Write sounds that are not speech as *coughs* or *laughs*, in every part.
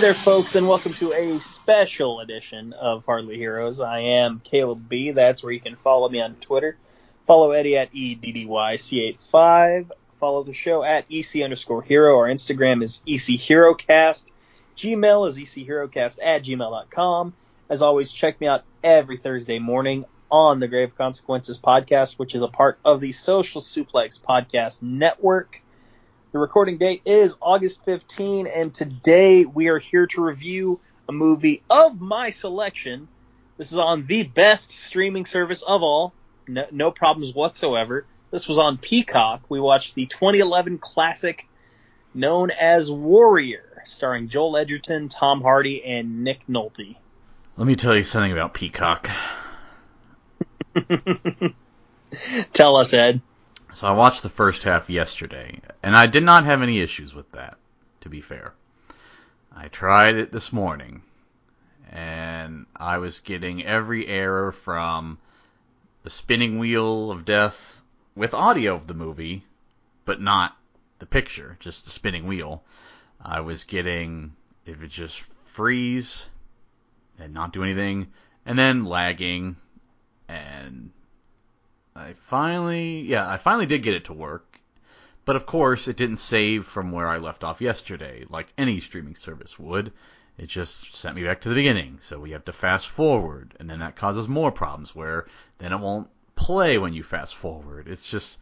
There, folks, and welcome to a special edition of Hardly Heroes. I am Caleb B. That's where you can follow me on Twitter. Follow Eddie at EDDYC85. Follow the show at EC underscore hero. Our Instagram is EC ECHeroCast. Gmail is EC ECHeroCast at gmail.com. As always, check me out every Thursday morning on the Grave Consequences podcast, which is a part of the Social Suplex Podcast Network. The recording date is August 15, and today we are here to review a movie of my selection. This is on the best streaming service of all. No, no problems whatsoever. This was on Peacock. We watched the 2011 classic known as Warrior, starring Joel Edgerton, Tom Hardy, and Nick Nolte. Let me tell you something about Peacock. *laughs* Tell us, Ed. So I watched the first half yesterday, and I did not have any issues with that, to be fair. I tried it this morning, and I was getting every error from the spinning wheel of death with audio of the movie, but not the picture, just the spinning wheel. I was getting it would just freeze and not do anything, and then lagging, and I finally, yeah, I finally did get it to work. But of course, it didn't save from where I left off yesterday, like any streaming service would. It just sent me back to the beginning. So we have to fast forward, and then that causes more problems where then it won't play when you fast forward. It's just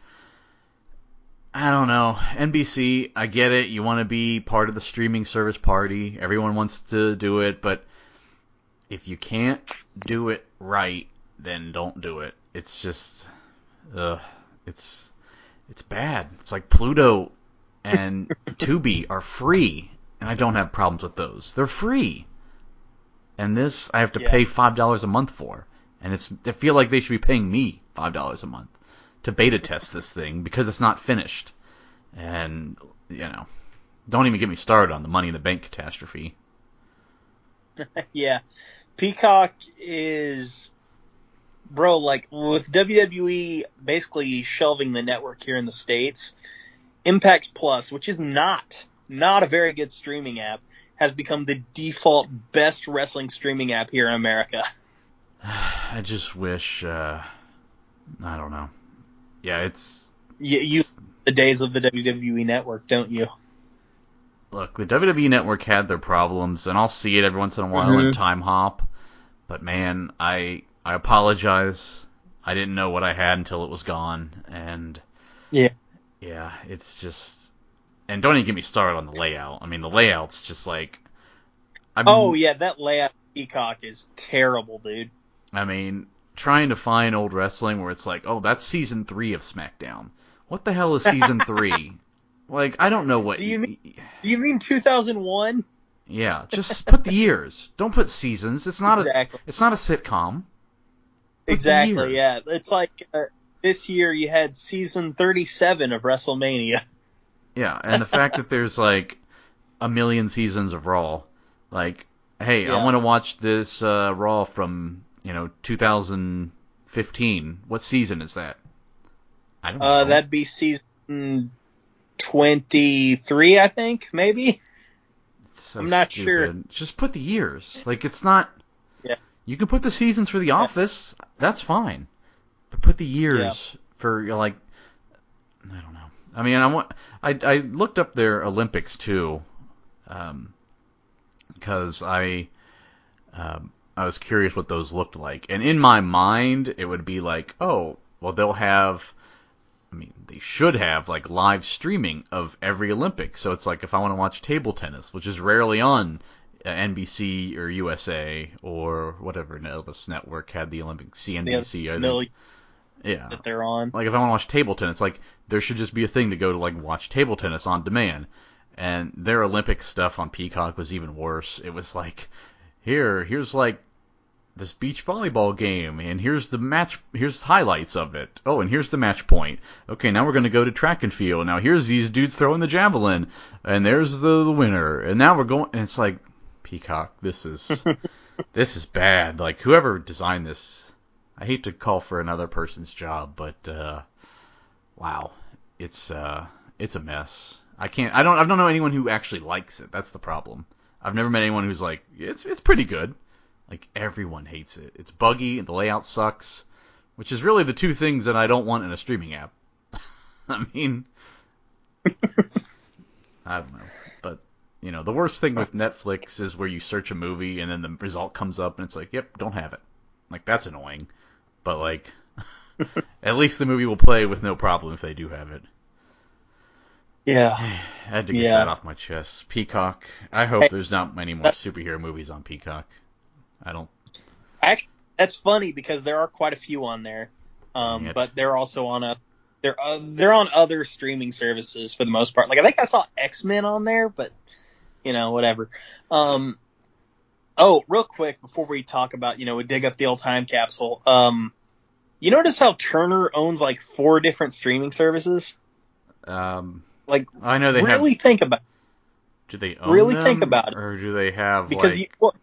I don't know. NBC, I get it. You want to be part of the streaming service party. Everyone wants to do it, but if you can't do it right, then don't do it. It's just Ugh, it's it's bad. It's like Pluto and *laughs* Tubi are free, and I don't have problems with those. They're free, and this I have to yeah. pay five dollars a month for, and it's I feel like they should be paying me five dollars a month to beta test this thing because it's not finished, and you know, don't even get me started on the Money in the Bank catastrophe. *laughs* yeah, Peacock is bro, like with WWE basically shelving the network here in the states, Impact Plus, which is not not a very good streaming app, has become the default best wrestling streaming app here in America. *laughs* *sighs* I just wish uh I don't know. Yeah, it's you, you the days of the WWE network, don't you? Look, the WWE network had their problems, and I'll see it every once in a while mm-hmm. in time hop. But man, I I apologize. I didn't know what I had until it was gone, and yeah, yeah, it's just. And don't even get me started on the layout. I mean, the layout's just like. I'm, oh yeah, that layout Peacock is terrible, dude. I mean, trying to find old wrestling where it's like, oh, that's season three of SmackDown. What the hell is season *laughs* three? Like, I don't know what. Do you mean? Do you mean 2001? Yeah, just put the years. Don't put seasons. It's not *laughs* exactly. a. It's not a sitcom. Exactly. Yeah. It's like uh, this year you had season 37 of WrestleMania. *laughs* Yeah, and the fact that there's like a million seasons of Raw, like, hey, yeah. I want to watch this uh, Raw from you know 2015. What season is that? I don't uh, know. That'd be season 23, I think, maybe. So I'm not stupid. sure. Just put the years. Like it's not. Yeah. You can put the seasons for The Office. That's fine. But put the years yeah. for like I don't know. I mean, I want I I looked up their Olympics too, um, because I um, I was curious what those looked like, and in my mind it would be like, oh, well they'll have. I mean, they should have like live streaming of every Olympic. So it's like if I want to watch table tennis, which is rarely on NBC or USA or whatever Elvis network had the Olympics, CNBC, I think. Yeah. That they're on. Like if I want to watch table tennis, like there should just be a thing to go to like watch table tennis on demand. And their Olympic stuff on Peacock was even worse. It was like, here, here's like this beach volleyball game, and here's the match, here's highlights of it. Oh, and here's the match point. Okay, now we're gonna go to track and field. Now here's these dudes throwing the javelin, and there's the, the winner. And now we're going, and it's like, Peacock. This is *laughs* this is bad. Like whoever designed this, I hate to call for another person's job, but uh, wow, it's uh, it's a mess. I can't. I don't. I don't know anyone who actually likes it. That's the problem. I've never met anyone who's like, it's it's pretty good. Like everyone hates it. It's buggy the layout sucks, which is really the two things that I don't want in a streaming app. *laughs* I mean, *laughs* I don't know, you know, the worst thing with Netflix is where you search a movie and then the result comes up and it's like, yep, don't have it. Like that's annoying. But like, *laughs* at least the movie will play with no problem if they do have it. Yeah. *sighs* I had to get Yeah. that off my chest. Peacock. I hope Hey, there's not many more superhero movies on Peacock. I don't. Actually, that's funny because there are quite a few on there, um, but they're also on a they're uh, they're on other streaming services for the most part. Like I think I saw X Men on there, but you know whatever. Um, oh, real quick before we talk about you know we dig up the old time capsule. Um, you notice how Turner owns like four different streaming services? Um, Like I know they really have. think about Do they own really them, think about it. or do they have because like? you, well,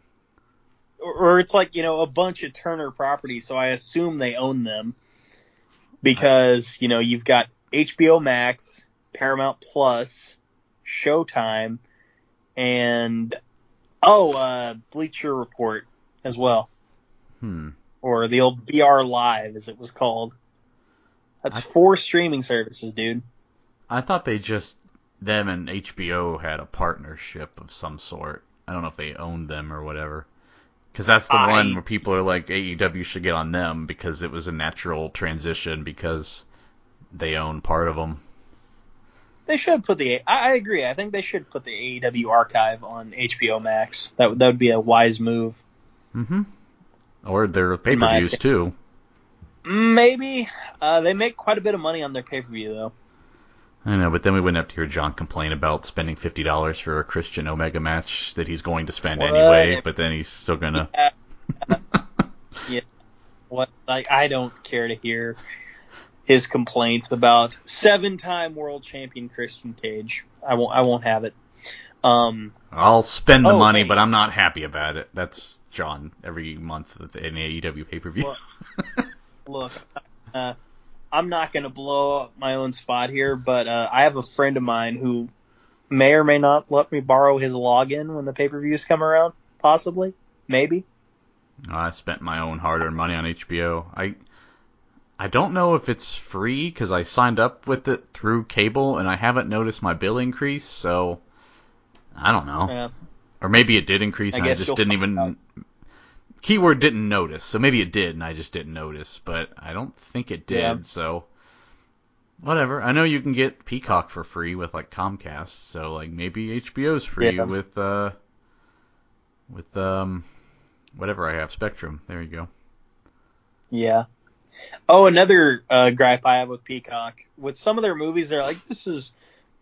or it's like you know a bunch of Turner properties, so I assume they own them because you know you've got HBO Max, Paramount Plus, Showtime, and oh, uh, Bleacher Report as well, Hmm. or the old BR Live as it was called. That's I- four streaming services, dude. I thought they just them and HBO had a partnership of some sort. I don't know if they owned them or whatever. Because that's the I- one where people are like AEW should get on them because it was a natural transition because they own part of them. They should put the. I, I agree. I think they should put the AEW archive on HBO Max. That would- that would be a wise move. Mm-hmm. Or their pay per views too. Maybe. Uh, they make quite a bit of money on their pay per view though. I know, but then we wouldn't have to hear John complain about spending fifty dollars for a Christian Omega match that he's going to spend What? anyway, but then he's still gonna. Yeah. *laughs* What? Like I don't care to hear his complaints about seven-time world champion Christian Cage. I won't. I won't have it. Um. I'll spend the Oh, money, hey. but I'm not happy about it. That's John every month at the AEW pay per view. Well- Look. Uh, I'm not gonna blow up my own spot here, but uh, I have a friend of mine who may or may not let me borrow his login when the pay-per-views come around. Possibly. Maybe. I spent my own hard-earned money on HBO. I I don't know if it's free because I signed up with it through cable and I haven't noticed my bill increase. So I don't know, Yeah. or maybe it did increase I and I just didn't even. Keyword didn't notice, so maybe it did and I just didn't notice. But I don't think it did. Yeah. So whatever. I know you can get Peacock for free with like Comcast, so like maybe HBO's free Yeah. with uh with um whatever I have Spectrum. There you go. Yeah. Oh, another uh, gripe I have with Peacock with some of their movies, they're like, this is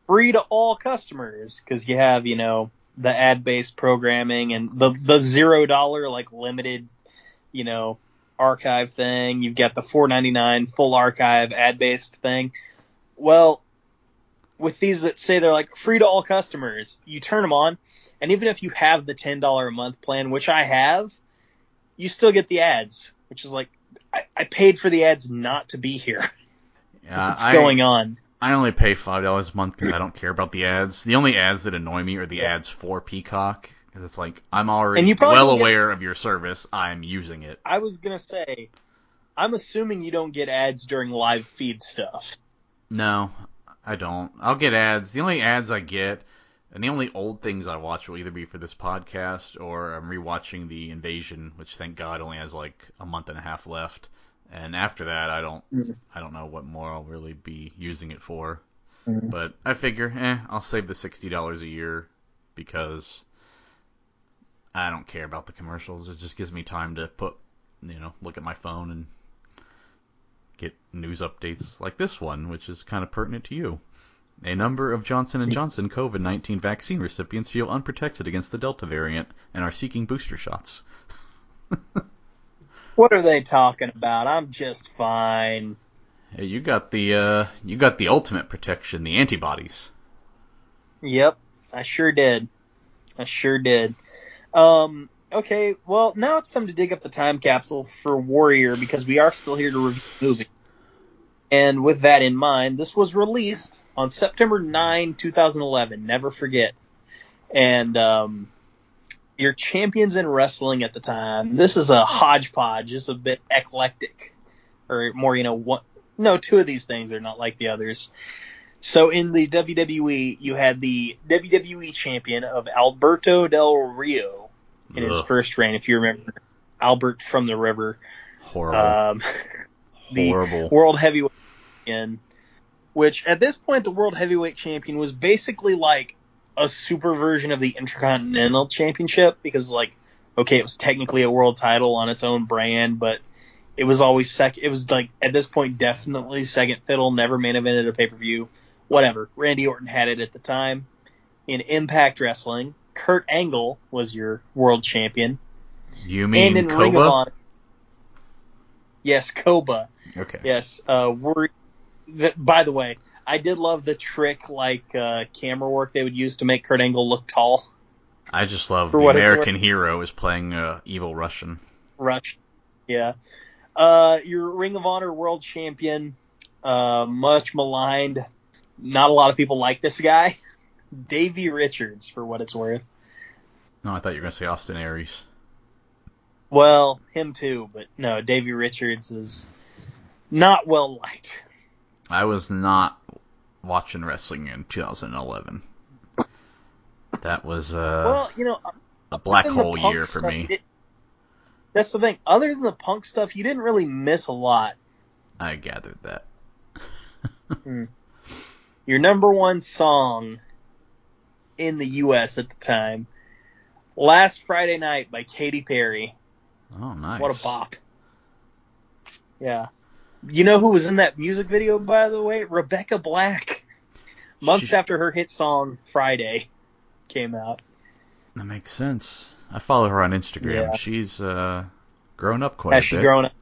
free to all customers because you have, you know, the ad-based programming and the the zero dollar like limited, you know, archive thing. You've got the four ninety nine full archive ad-based thing. Well, with these that say they're like free to all customers, you turn them on, and even if you have the ten dollar a month plan, which I have, you still get the ads, which is like I, I paid for the ads not to be here. Yeah, What's I, going on? I only pay five dollars a month because I don't care about the ads. The only ads that annoy me are the ads for Peacock because it's like I'm already And you probably well get- aware of your service. I'm using it. I was gonna say, I'm assuming you don't get ads during live feed stuff. No, I don't. I'll get ads. The only ads I get, and the only old things I watch will either be for this podcast or I'm rewatching The Invasion, which thank God only has like a month and a half left. And after that, I don't, Mhm. I don't know what more I'll really be using it for. Mhm. But I figure, eh, I'll save the sixty dollars a year because I don't care about the commercials. It just gives me time to put, you know, look at my phone and get news updates like this one, which is kind of pertinent to you. A number of Johnson & Johnson COVID-19 vaccine recipients feel unprotected against the Delta variant and are seeking booster shots. *laughs* What are they talking about? I'm just fine. Hey, you got the uh, you got the ultimate protection, the antibodies. Yep, I sure did. I sure did. Um, okay, well, now it's time to dig up the time capsule for Warrior because we are still here to review the movie. And with that in mind, this was released on September 9, 2011. Never forget. And um, your champions in wrestling at the time. This is a hodgepodge, just a bit eclectic, or more, you know, one. No, two of these things are not like the others. So in the WWE, you had the WWE champion of Alberto Del Rio in his first reign, if you remember, Albert from the River. Horrible. Um, *laughs* the Horrible. World Heavyweight Champion, which at this point the World Heavyweight Champion was basically like a super version of the Intercontinental Championship because like okay, it was technically a world title on its own brand, but it was always sec. It was like at this point definitely second fiddle, never main evented a pay per view, whatever. Randy Orton had it at the time. In Impact Wrestling, Kurt Angle was your world champion, you and mean in Ring of Honor. Yes, Koba. Okay. Yes. Uh, we're, th- by the way, I did love the trick like uh, camera work they would use to make Kurt Angle look tall. I just love the American hero is playing uh, evil Russian. Rush. Yeah. Uh, your Ring of Honor World Champion, uh, much maligned. Not a lot of people like this guy. *laughs* Davey Richards, for what it's worth. No, I thought you were gonna say Austin Aries. Well, him too, but no, Davey Richards is not well liked. I was not watching wrestling in 2011. That was uh, well, you know, a black other than the hole year for stuff, me. it- that's the thing. Other than the punk stuff, you didn't really miss a lot. I gathered that. *laughs* Your number one song in the U.S. at the time, "Last Friday Night" by Katy Perry. Oh, nice. What a bop! Yeah. You know who was in that music video, by the way? Rebecca Black. Months She- after her hit song "Friday" came out. That makes sense. I follow her on Instagram. Yeah. She's uh, grown up quite Has a she grown up?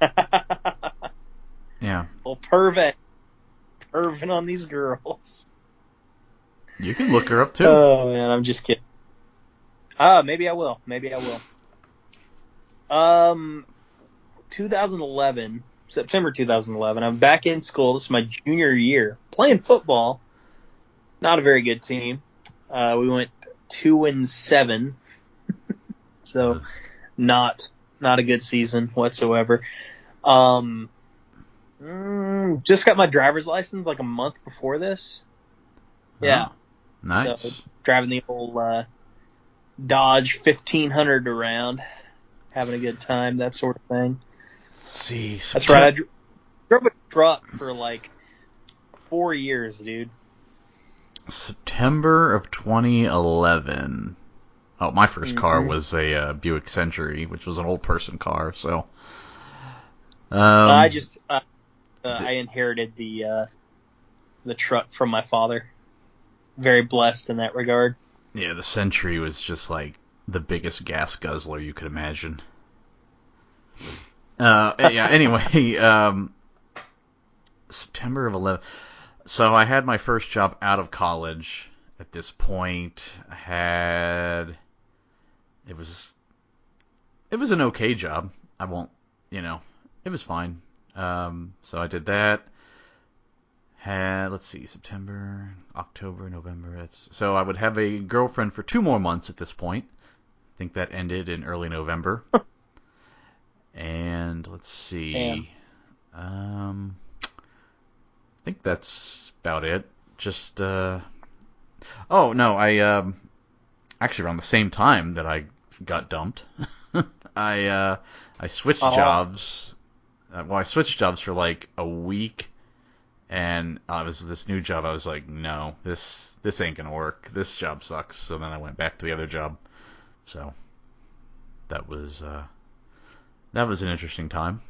*laughs* Yeah. well, pervert. Perving on these girls. You can look her up too. Oh man, I'm just kidding. Ah, maybe I will. Maybe I will. Um, 2011, September 2011. I'm back in school. This is my junior year, playing football. Not a very good team. Uh, we went two and seven, *laughs* so not not a good season whatsoever. Um, mm, just got my driver's license like a month before this. Yeah. Oh, nice. So driving the old uh, Dodge 1500 around, having a good time, that sort of thing. See. That's right. I drove a truck for like four years, dude. September of 2011. Oh, my 1st car Mhm. was a uh, Buick Century, which was an old person car. So. Um, I just uh, uh, I inherited the uh, the truck from my father. Very blessed in that regard. Yeah, the Century was just like the biggest gas guzzler you could imagine. Uh, yeah. Anyway, *laughs* um, September of 11. So I had my first job out of college. At this point, I had it was it was an okay job. I won't, you know, it was fine. Um, so I did that. Had let's see, September, October, November. That's so I would have a girlfriend for two more months at this point. I think that ended in early November. *laughs* and let's see, um, I think that's about it. Just uh, oh no, I um, actually around the same time that I got dumped, *laughs* I uh, I switched Oh. jobs. Uh, well, I switched jobs for like a week, and it was this new job. I was like, no, this this ain't gonna work. This job sucks. So then I went back to the other job. So that was uh, that was an interesting time.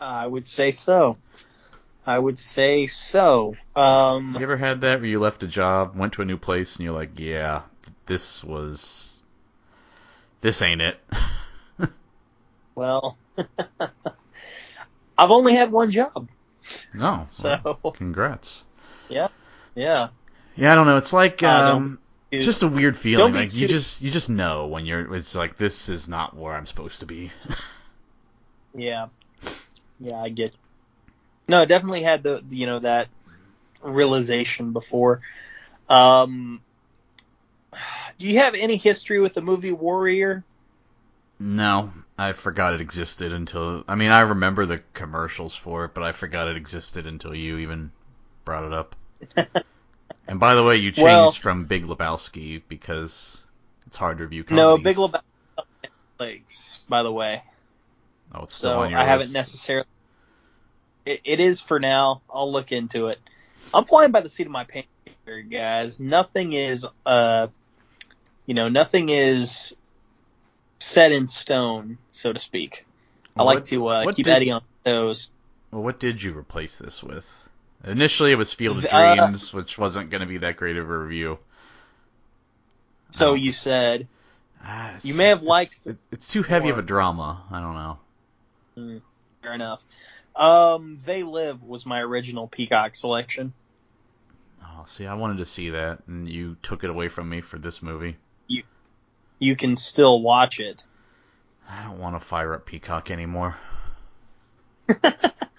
I would say so. I would say so. Um, You ever had that where you left a job, went to a new place, and you're like, yeah, this was this ain't it. *laughs* well, *laughs* I've only had one job, no. so well, congrats. *laughs* yeah. Yeah, Yeah, I don't know. It's like um, it's just a weird feeling. Like you just you just know when you're. It's like this is not where I'm supposed to be. *laughs* Yeah. Yeah, I get. No, definitely had the you know that realization before. Um, Do you have any history with the movie Warrior? No, I forgot it existed until. I mean, I remember the commercials for it, but I forgot it existed until you even brought it up. *laughs* and by the way, you changed Well- from Big Lebowski because it's hard to review No. Big Lebowski legs, by the way. Oh, it's still So on your I haven't necessarily. It, it is for now. I'll look into it. I'm flying by the seat of my pants, here, guys. Nothing is, uh, you know, nothing is set in stone, so to speak. I like to uh, keep did- Eddie on toes. Well, what did you replace this with? Initially, it was Field of Uh, Dreams, which wasn't going to be that great of a review. So Oh. you said Ah, You may have liked it- It's too heavy of a drama. I don't know. mm, fair enough. Um, They Live was my original Peacock selection. Oh, see, I wanted to see that, and you took it away from me for this movie. You, You can still watch it. I don't want to fire up Peacock anymore. *laughs*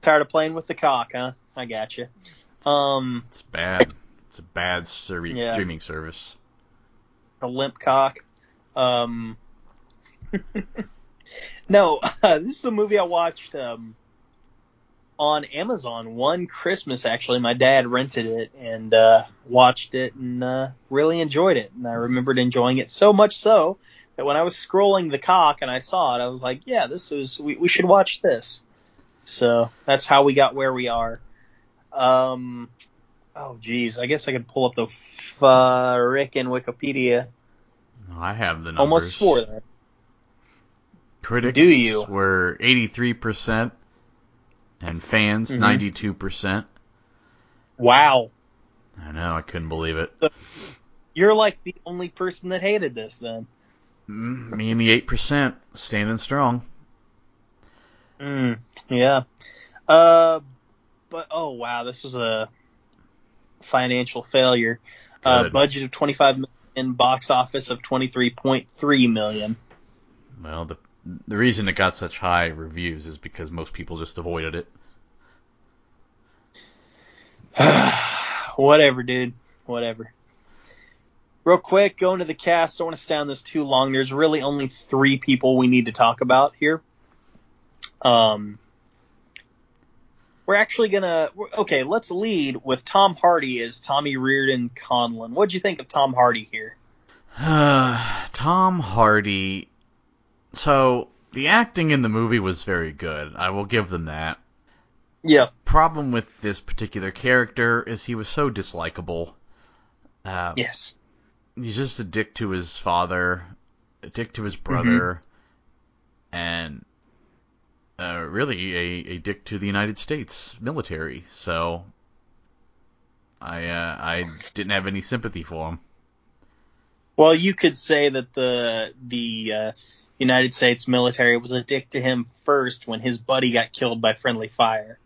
Tired of playing with the cock, huh? I got you. Um, It's bad. It's a bad ser- Yeah. streaming service. a limp cock. Um, *laughs* no, uh, *laughs* this is a movie I watched um, on Amazon one Christmas. Actually, my dad rented it and uh, watched it and uh, really enjoyed it. And I remembered enjoying it so much so that when I was scrolling the cock and I saw it, I was like, "Yeah, this is we, we should watch this." So that's how we got where we are. Um, oh, geez, I guess I could pull up the frickin' Wikipedia. I have the numbers. Almost swore that. Critics Do you? were 83%, and fans Mhm. 92%. Wow. I know, I couldn't believe it. You're like the only person that hated this then. Mm, Me and the 8% standing strong. Mm, yeah. Uh, but oh wow, this was a financial failure. Uh, budget of 25 million, box office of 23.3 million. Well, the the reason it got such high reviews is because most people just avoided it. *sighs* Whatever, dude. Whatever. Real quick, going to the cast. Don't want to stay on this too long. There's really only three people we need to talk about here. Um, we're actually gonna. Okay, let's lead with Tom Hardy as Tommy Reardon Conlon. What'd you think of Tom Hardy here? Uh, *sighs* Tom Hardy. So, the acting in the movie was very good. I will give them that. Yeah. Problem with this particular character is he was so dislikable. Uh, Yes. He's just a dick to his father, a dick to his brother, and uh, really a, a dick to the United States military. So, I uh, I didn't have any sympathy for him. Well, you could say that the the uh, United States military was a dick to him first when his buddy got killed by friendly fire.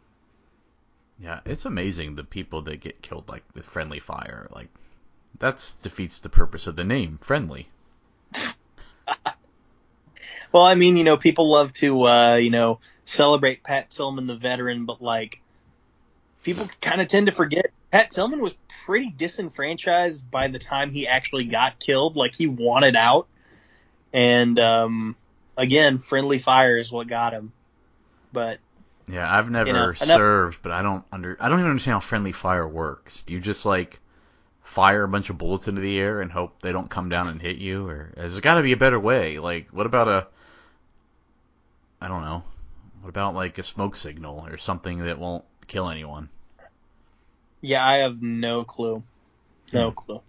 Yeah, it's amazing the people that get killed like with friendly fire. Like that's defeats the purpose of the name, friendly. *laughs* Well, I mean, you know, people love to, uh, you know, celebrate Pat Tillman, the veteran, but like, people kind of tend to forget Pat Tillman was pretty disenfranchised by the time he actually got killed. Like, he wanted out, and um, again, friendly fire is what got him. But Yeah, I've never know, enough- served, but I don't under I don't even understand how friendly fire works. Do you just like fire a bunch of bullets into the air and hope they don't come down and hit you, or there's got to be a better way? Like, what about a I don't know. What about like a smoke signal or something that won't kill anyone? yeah, I have no clue, no Hmm. clue.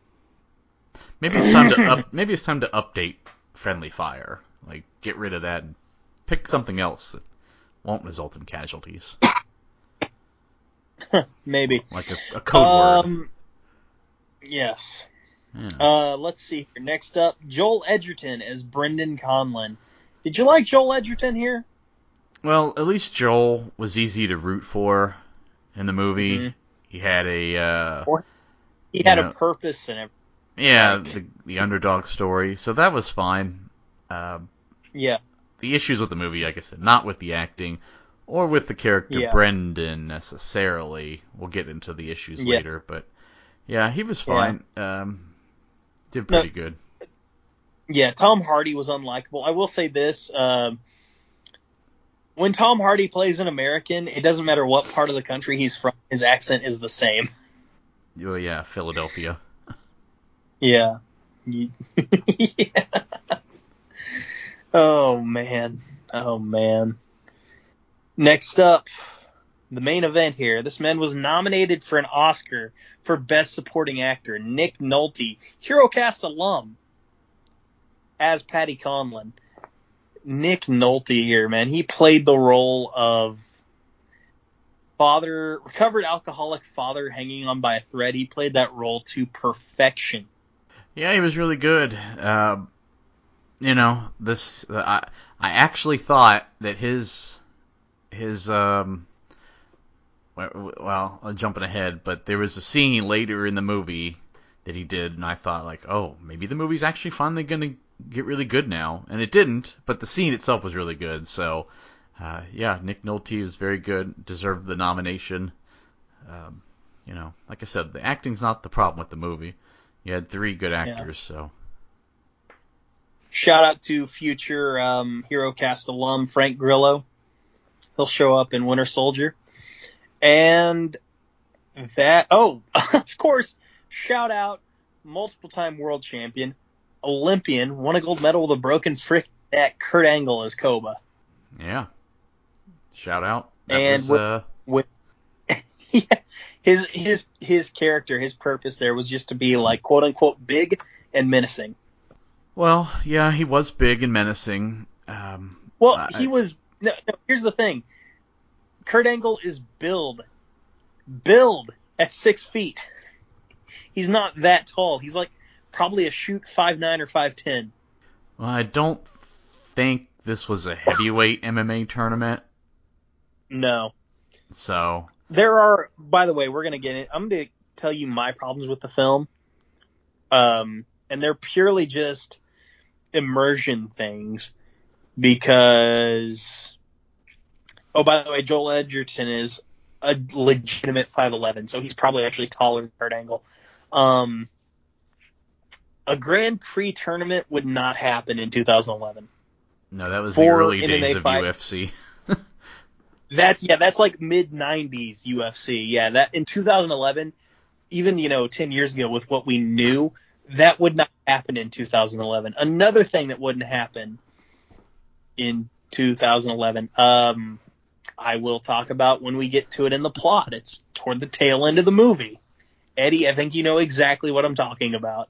Maybe it's time to up. *coughs* Maybe it's time to update friendly fire. Like get rid of that and pick something else that won't result in casualties. *coughs* Maybe. Like a, a code word. Um, yes. Yeah. Uh, let's see here. Next up, Joel Edgerton as Brendan Conlon. Did you like Joel Edgerton here? Well, at least Joel was easy to root for in the movie. Mhm. He had a uh, He had Yeah. a purpose and yeah Like- the the underdog story, so that was fine. Um, Yeah. the issues with the movie, like I said, not with the acting or with the character Yeah. Brendan necessarily. We'll get into the issues Yeah. later, but yeah, he was Yeah. fine. Um, did pretty no, good. Yeah, Tom Hardy was unlikable. I will say this: um, when Tom Hardy plays an American, it doesn't matter what part of the country he's from; his accent is the same. Oh yeah, Philadelphia. *laughs* Yeah. yeah. *laughs* Oh man. Oh man. Next up, the main event here. This man was nominated for an Oscar for Best Supporting Actor. Nick Nolte, HeroCast alum, as Paddy Conlon. Nick Nolte here, man. He played the role of father, recovered alcoholic father hanging on by a thread. He played that role to perfection. Yeah, he was really good. Uh, you know, this I I actually thought that his his um well, I'm jumping ahead, but there was a scene later in the movie that he did, and I thought like, oh, maybe the movie's actually finally gonna get really good now, and it didn't, but the scene itself was really good. So, uh, yeah, Nick Nolte is very good, deserved the nomination. Um, you know, like I said, the acting's not the problem with the movie. You had three good actors, yeah. so. Shout out to future um, HeroCast alum Frank Grillo. He'll show up in Winter Soldier. And that, oh, *laughs* of course, shout out multiple time world champion, Olympian, won a gold medal with a broken frick neck, Kurt Angle as Koba. Yeah. Shout out. That and was, with, uh... with *laughs* his his his character, his purpose there was just to be like quote unquote big and menacing. Well, yeah, he was big and menacing. Um, well, I, he was. No, no, here's the thing. Kurt Angle is build, build at six feet. He's not that tall. He's like probably a shoot five nine or five ten. Well, I don't think this was a heavyweight MMA tournament. No. So there are. By the way, we're gonna get it. I'm gonna tell you my problems with the film. Um, and they're purely just immersion things because oh by the way joel edgerton is a legitimate 5'11 so he's probably actually taller than kurt angle um, a grand prix tournament would not happen in 2011 no that was the early MMA days of fights. ufc *laughs* that's yeah that's like mid 90s ufc yeah that in 2011 even you know 10 years ago with what we knew that would not happen in 2011. Another thing that wouldn't happen in 2011, um, I will talk about when we get to it in the plot. It's toward the tail end of the movie. Eddie, I think you know exactly what I'm talking about.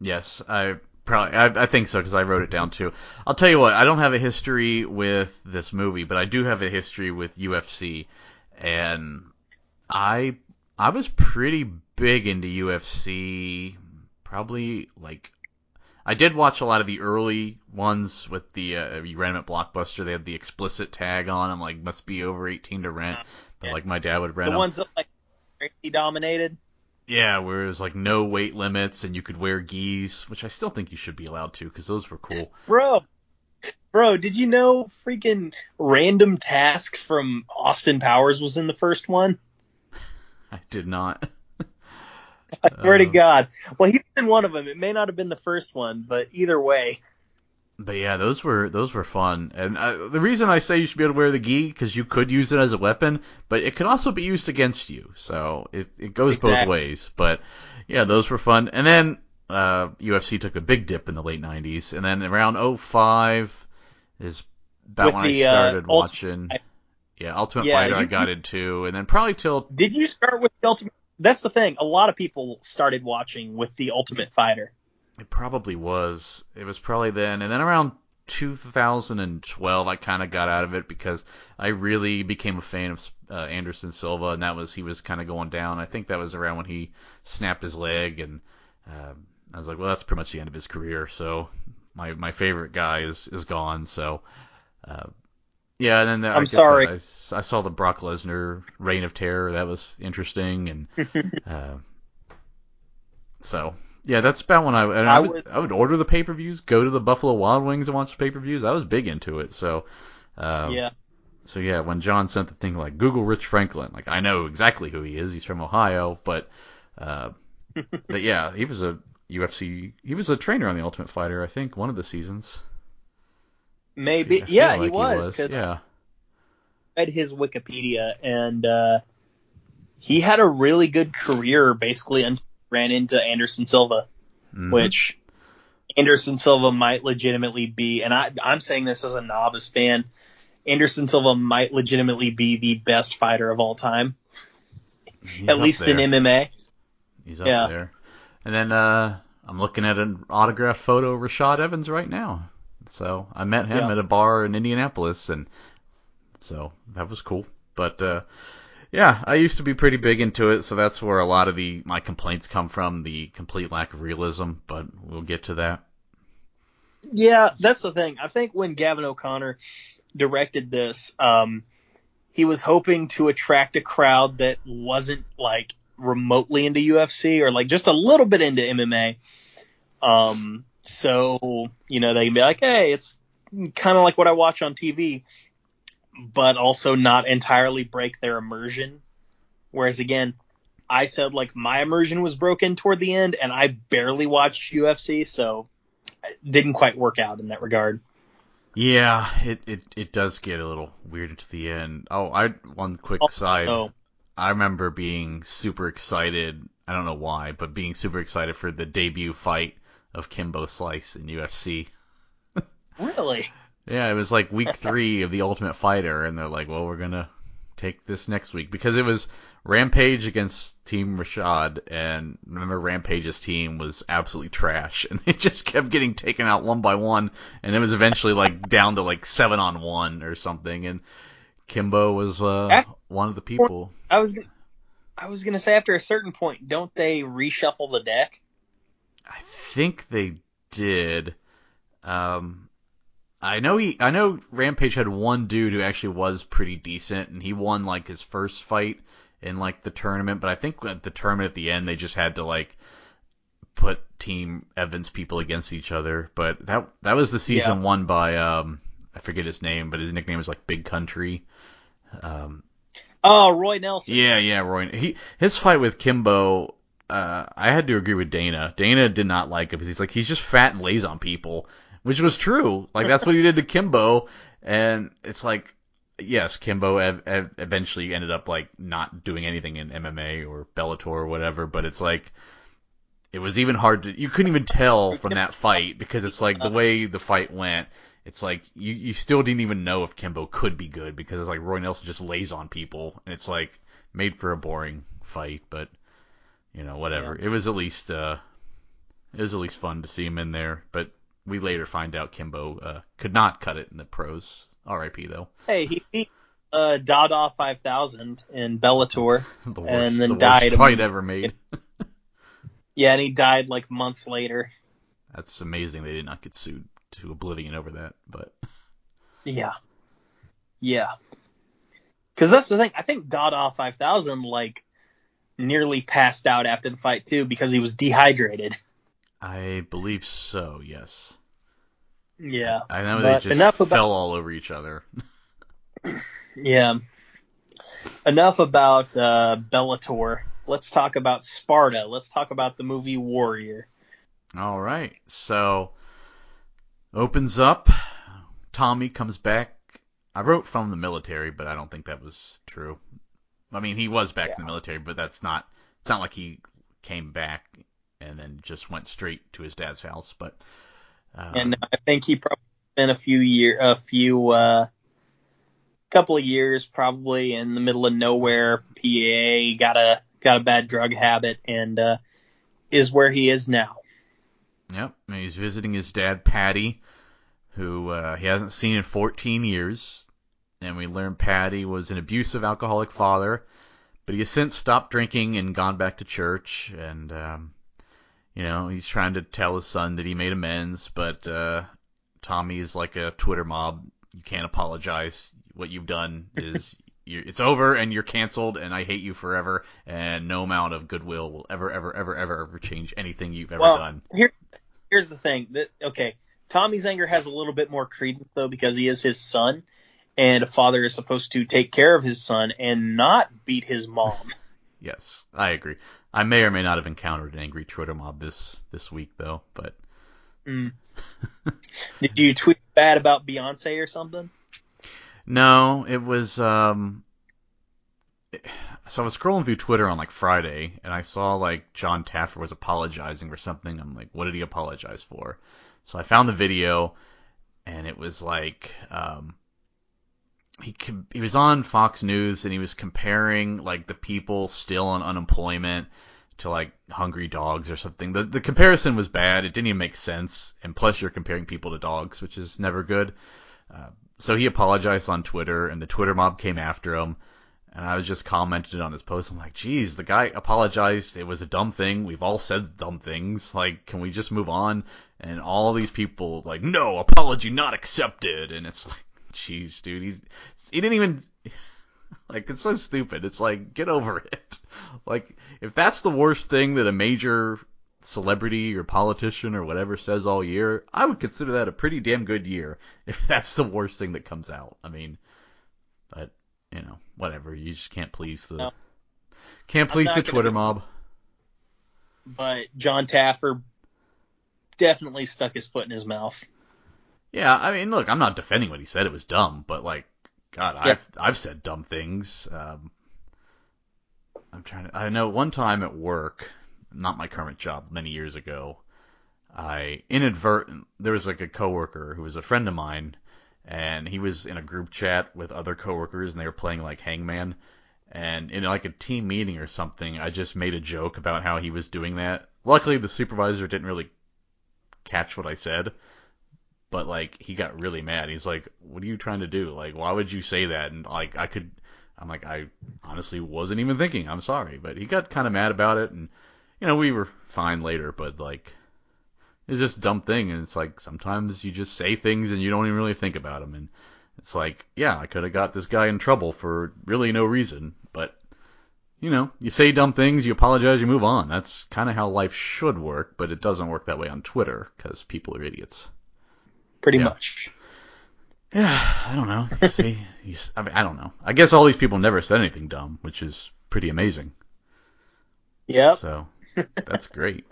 Yes, I probably I, I think so because I wrote it down too. I'll tell you what, I don't have a history with this movie, but I do have a history with UFC, and I I was pretty big into UFC probably like I did watch a lot of the early ones with the uh, you ran them at Blockbuster. They had the explicit tag on them, like must be over 18 to rent. But like my dad would rent the them. ones that like crazy dominated. Yeah, where it was like no weight limits and you could wear gis, which I still think you should be allowed to because those were cool. Bro, bro, did you know freaking Random Task from Austin Powers was in the first one? I did not. *laughs* I swear to uh, God. Well, he was in one of them. It may not have been the first one, but either way. But yeah, those were those were fun. And uh, the reason I say you should be able to wear the gi because you could use it as a weapon, but it could also be used against you. So it it goes exactly. both ways. But yeah, those were fun. And then uh, UFC took a big dip in the late '90s, and then around 05 is that With when the, I uh, started uh, watching. Ultimate, yeah, Ultimate yeah, Fighter you, I got into, and then probably till. Did you start with the Ultimate that's the thing. A lot of people started watching with the Ultimate Fighter. It probably was. It was probably then, and then around 2012, I kind of got out of it because I really became a fan of uh, Anderson Silva, and that was he was kind of going down. I think that was around when he snapped his leg, and uh, I was like, well, that's pretty much the end of his career. So my my favorite guy is is gone. So uh, yeah, and then the, I'm I sorry. I, I, saw the Brock Lesnar Reign of Terror. That was interesting, and *laughs* uh, so yeah, that's about when I I, I, would, would I would order the pay per views, go to the Buffalo Wild Wings and watch the pay per views. I was big into it, so uh, yeah. So yeah, when John sent the thing like Google Rich Franklin, like I know exactly who he is. He's from Ohio, but uh, *laughs* but yeah, he was a UFC. He was a trainer on the Ultimate Fighter, I think, one of the seasons. Maybe, I feel yeah, like he was. 'cause Yeah. I read his Wikipedia, and uh, he had a really good career, basically, until he ran into Anderson Silva, Mhm. which Anderson Silva might legitimately be, and I, I'm saying this as a novice fan, Anderson Silva might legitimately be the best fighter of all time, He's at least in. MMA. He's up Yeah. there. And then uh, I'm looking at an autographed photo of Rashad Evans right now. So I met him Yeah. at a bar in Indianapolis, and so that was cool. But uh, yeah, I used to be pretty big into it, so that's where a lot of the my complaints come from, the complete lack of realism. But we'll get to that. Yeah, that's the thing. I think when Gavin O'Connor directed this, um, he was hoping to attract a crowd that wasn't like remotely into UFC or like just a little bit into MMA. Um, so you know they can be like, hey, it's kind of like what I watch on TV, but also not entirely break their immersion. Whereas again, I said like my immersion was broken toward the end, and I barely watch UFC, so it didn't quite work out in that regard. Yeah, it, it, it does get a little weird at the end. Oh, I one quick oh, side. Oh, I remember being super excited. I don't know why, but being super excited for the debut fight of Kimbo Slice in UFC. *laughs* really? Yeah, it was like week *laughs* three of the Ultimate Fighter, and they're like, "Well, we're gonna take this next week because it was Rampage against Team Rashad, and remember Rampage's team was absolutely trash, *laughs* and they just kept getting taken out one by one, and it was eventually like down to like seven on one or something, and Kimbo was uh, one of the people. I was I was gonna say after a certain point, don't they reshuffle the deck? I think they did. Um, I know he. I know Rampage had one dude who actually was pretty decent, and he won like his first fight in like the tournament. But I think at the tournament at the end, they just had to like put Team Evans people against each other. But that that was the season Yeah. won by um I forget his name, but his nickname was like Big Country. Um, Oh, Roy Nelson. yeah, yeah, Roy. He his fight with Kimbo. Uh, I had to agree with Dana. Dana did not like him because he's like he's just fat and lays on people, which was true. Like that's what he did to Kimbo, and it's like yes, Kimbo ev- ev- eventually ended up like not doing anything in MMA or Bellator or whatever, but it's like it was even hard to you couldn't even tell from that fight because it's like the way the fight went. It's like you you still didn't even know if Kimbo could be good because it's like Roy Nelson just lays on people and it's like made for a boring fight, but you know whatever. It was at least uh it was at least fun to see him in there, but we later find out Kimbo uh, could not cut it in the pros. R.I.P. though. Hey, he beat uh, Dada 5000 in Bellator. *laughs* The worst, And then the died a- fight ever made. Yeah, and he died like months later. That's amazing they did not get sued to oblivion over that, but Yeah. Yeah. Because that's the thing. I think Dada 5000 like nearly passed out after the fight too because he was dehydrated. *laughs* I believe so. Yes. Yeah. I know they just enough about- fell all over each other. *laughs* Yeah. Enough about uh, Bellator. Let's talk about Sparta. Let's talk about the movie Warrior. All right. So opens up. Tommy comes back. I wrote from the military, but I don't think that was true. I mean, he was back in the military, but that's not. It's not like he came back and then just went straight to his dad's house. But um, and I think he probably spent a few year, a few, uh, couple of years probably in the middle of nowhere, PA. Got a got a bad drug habit and uh, is where he is now. Yep, and he's visiting his dad, Paddy, who uh, he hasn't seen in 14 years. And we learn Paddy was an abusive alcoholic father, but he has since stopped drinking and gone back to church. And, um, you know, he's trying to tell his son that he made amends, but uh, Tommy is like a Twitter mob. You can't apologize. What you've done *laughs* is. it's over and you're canceled and I hate you forever and no amount of goodwill will ever ever ever ever ever change anything you've ever Well, done. Here, here's the thing. That okay, Tommy's anger has a little bit more credence though because he is his son, and a father is supposed to take care of his son and not beat his mom. *laughs* Yes, I agree. I may or may not have encountered an angry Twitter mob this this week though, but Mm. *laughs* Did you tweet bad about Beyonce or something? no, it was um so I was scrolling through Twitter on like Friday and I saw like John Taffer was apologizing for something. I'm like, what did he apologize for? So I found the video and it was like um he he was on Fox News and he was comparing like the people still on unemployment to like hungry dogs or something. The the comparison was bad. It didn't even make sense. And plus, you're comparing people to dogs, which is never good. Uh, so he apologized on Twitter, and the Twitter mob came after him. And I was just commented on his post. I'm like, geez, the guy apologized. It was a dumb thing. We've all said dumb things. Like, can we just move on? And all these people like, no, apology not accepted. And it's like, geez, dude, he's he didn't even *laughs* like it's so stupid. It's like get over *laughs* it. Like if that's the worst thing that a major celebrity or politician or whatever says all year, I would consider that a pretty damn good year *laughs* if that's the worst thing that comes out. I mean, but you know, whatever. You just can't please the No. can't please the Twitter be- mob. But John Taffer definitely stuck his foot in his mouth. Yeah, I mean, look, I'm not defending what he said. It was dumb, but like, God, Yeah. I've I've said dumb things. Um, I'm trying to. I know one time at work, not my current job, many years ago, I inadvertent there was like a coworker who was a friend of mine, and he was in a group chat with other coworkers, and they were playing like Hangman. And in like a team meeting or something, I just made a joke about how he was doing that. Luckily, the supervisor didn't really catch what I said but like he got really mad. He's like, "What are you trying to do? Like, why would you say that?" And like I could, I'm like, I honestly wasn't even thinking. I'm sorry, but he got kind of mad about it, and you know we were fine later. But like, it's just dumb thing, and it's like sometimes you just say things and you don't even really think about them, and it's like, yeah, I could have got this guy in trouble for really no reason, but. You know, you say dumb things, you apologize, you move on. That's kind of how life should work, but it doesn't work that way on Twitter because people are idiots. Pretty Yeah. much. Yeah, I don't know. *laughs* See, he's, I, mean, I don't know. I guess all these people never said anything dumb, which is pretty amazing. Yeah. So *laughs* that's great.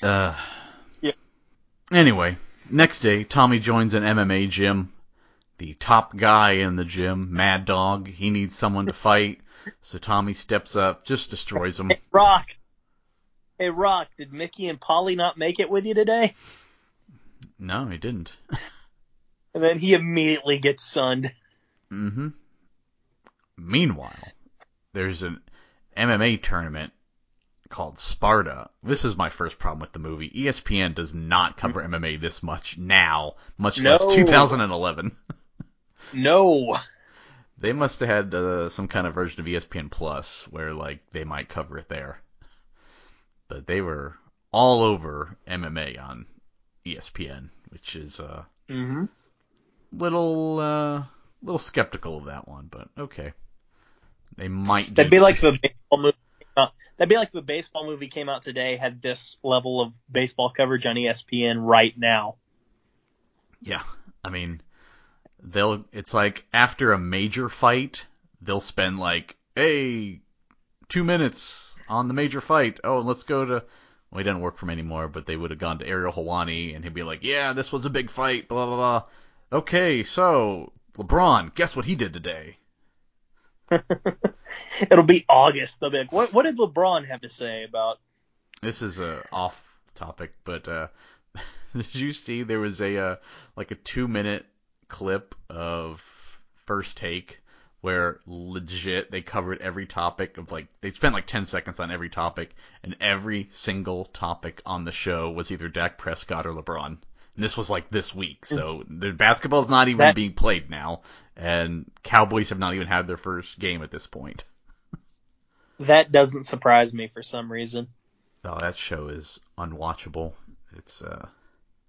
Uh, Yeah. Anyway, next day, Tommy joins an MMA gym. The top guy in the gym, Mad Dog, he needs someone to fight. So Tommy steps up, just destroys him. Hey, Rock. Hey, Rock, did Mickey and Polly not make it with you today? No, he didn't. *laughs* And then he immediately gets sunned. Mm-hmm. Meanwhile, there's an MMA tournament called Sparta. This is my first problem with the movie. ESPN does not cover MMA this much now, much less 2011. *laughs* No. They must have had uh, some kind of version of ESPN Plus where like they might cover it there. But they were all over MMA on ESPN, which is uh Mm-hmm. little uh little skeptical of that one, but okay. They might do That'd be like if a baseball movie. Came out. That'd be like if a baseball movie came out today, had this level of baseball coverage on ESPN right now. Yeah, I mean, they'll. It's like after a major fight, they'll spend like, hey, two minutes on the major fight. Oh, let's go to. Well, he doesn't work for him anymore, but they would have gone to Ariel Helwani, and he'd be like, yeah, this was a big fight. Blah blah blah. Okay, so LeBron, guess what he did today? *laughs* It'll be August. They'll be like, what, what did LeBron have to say about? *laughs* This is a off topic, but uh, *laughs* did you see there was a uh, like a two minute clip of first take where legit they covered every topic of like they spent like 10 seconds on every topic and every single topic on the show was either Dak Prescott or LeBron. And this was like this week, so the basketball's not even That- being played now, and Cowboys have not even had their first game at this point. That doesn't surprise me for some reason. Oh, that show is unwatchable. It's uh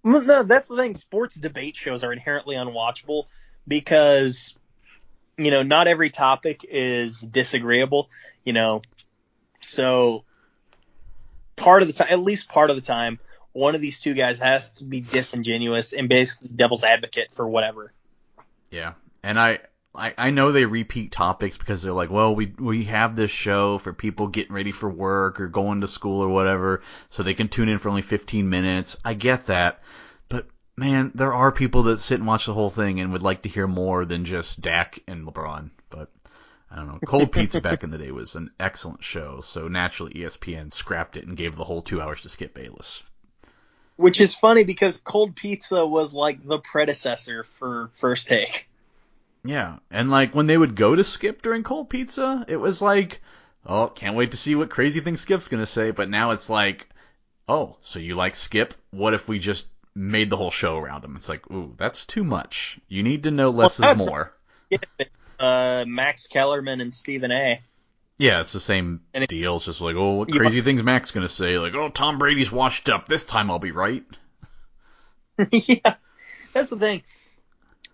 No, that's the thing. Sports debate shows are inherently unwatchable because, you know, not every topic is disagreeable, you know. So, part of the time, at least part of the time, one of these two guys has to be disingenuous and basically devil's advocate for whatever. Yeah, and I I, I know they repeat topics because they're like, well, we we have this show for people getting ready for work or going to school or whatever, so they can tune in for only 15 minutes. I get that, man, there are people that sit and watch the whole thing and would like to hear more than just Dak and LeBron. But I don't know. Cold *laughs* Pizza back in the day was an excellent show, so naturally ESPN scrapped it and gave the whole two hours to Skip Bayless. Which is funny because Cold Pizza was like the predecessor for First Take. Yeah, and like when they would go to Skip during Cold Pizza, it was like, oh, can't wait to see what crazy thing Skip's gonna say. But now it's like, oh, so you like Skip? What if we just made the whole show around him? It's like, ooh, that's too much. You need to know less Well, is that's- more. *laughs* Uh, Max Kellerman and Stephen A. Yeah, it's the same it- deal. It's just like, oh, what Yeah. crazy things Mac's gonna say? Like, oh, Tom Brady's washed up. This time I'll be right. *laughs* yeah, that's the thing.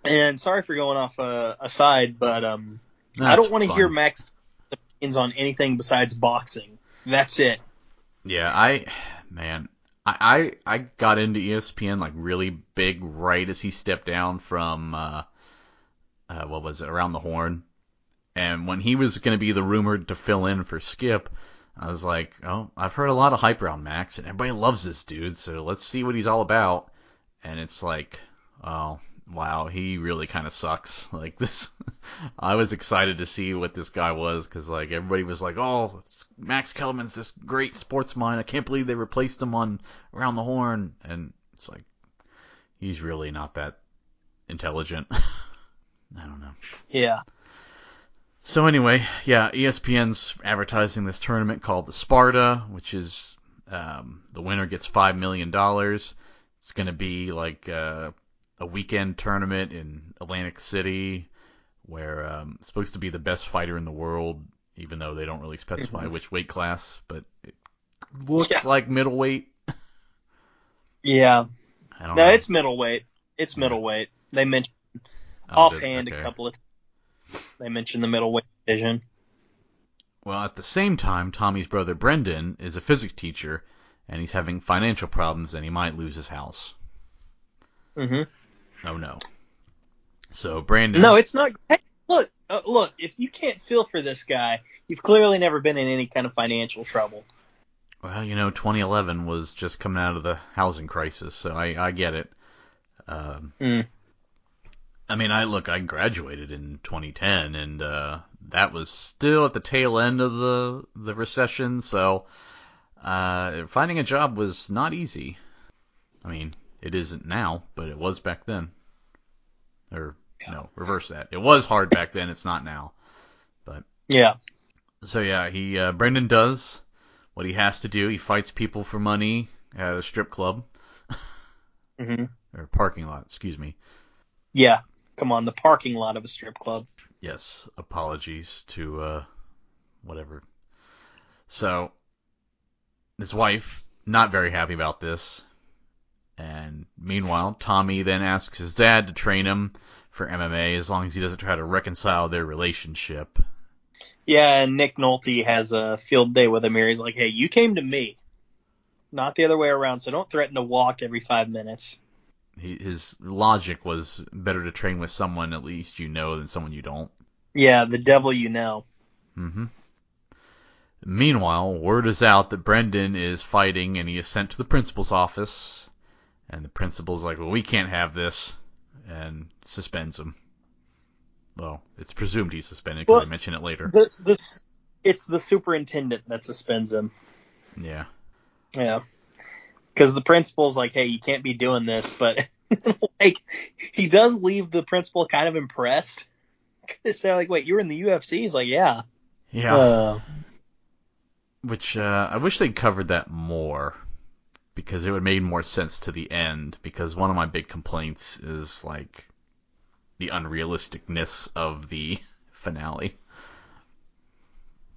And sorry for going off uh, aside, but um, I don't want to hear Max opinions on anything besides boxing. That's it. Yeah, I man, I, I I got into ESPN like really big right as he stepped down from uh, uh what was it around the horn, and when he was going to be the rumored to fill in for Skip, I was like, oh, I've heard a lot of hype around Max, and everybody loves this dude, so let's see what he's all about. And it's like, oh wow, he really kind of sucks. *laughs* Like this, I was excited to see what this guy was because like everybody was like, oh, Max Kellerman's this great sports mind. I can't believe they replaced him on Around the Horn, and it's like he's really not that intelligent. *laughs* I don't know. Yeah. So anyway, yeah, ESPN's advertising this tournament called the Sparta, which is um, the winner gets five million dollars. It's going to be like uh, a weekend tournament in Atlantic City, where um, supposed to be the best fighter in the world, even though they don't really specify Mhm. which weight class, but it looks Yeah. like middleweight. *laughs* Yeah. I don't No, know. it's middleweight. It's middleweight. They mentioned Oh, offhand okay. a couple of. times. They mentioned the middleweight division. Well, at the same time, Tommy's brother Brendan is a physics teacher, and he's having financial problems, and he might lose his house. hmm Oh no. So Brandon. No, it's not. Hey, look, uh, look. If you can't feel for this guy, you've clearly never been in any kind of financial trouble. Well, you know, 2011 was just coming out of the housing crisis, so I I get it. Um, Mm. I mean, I look, I graduated in 2010, and uh, that was still at the tail end of the the recession, so uh, finding a job was not easy. I mean, it isn't now, but it was back then. Or no, reverse that. It was hard back then. It's not now. But yeah. So yeah, he uh, Brendan does what he has to do. He fights people for money at a strip club hmm or parking lot. Excuse me. Yeah. Come on, the parking lot of a strip club. Yes, apologies to uh, whatever. So his wife not very happy about this, and meanwhile Tommy then asks his dad to train him for MMA as long as he doesn't try to reconcile their relationship. Yeah, and Nick Nolte has a field day with him here. He's like, "Hey, you came to me, not the other way around. So don't threaten to walk every five minutes." He, his logic was better to train with someone at least you know than someone you don't. Yeah, the devil you know. hmm Meanwhile, word is out that Brendan is fighting and he is sent to the principal's office. And the principal's like, well, we can't have this. And suspends him. Well, it's presumed he's suspended because Well, they mention it later. The the it's the superintendent that suspends him. Yeah. Yeah. Because the principal's like, hey, you can't be doing this, but *laughs* like he does leave the principal kind of impressed. Because they're like, wait, you were in the UFC? He's like, yeah. Yeah. Uh, Which, uh, I wish they'd covered that more. Because it would have made more sense to the end. Because one of my big complaints is, like, the unrealisticness of the *laughs* finale.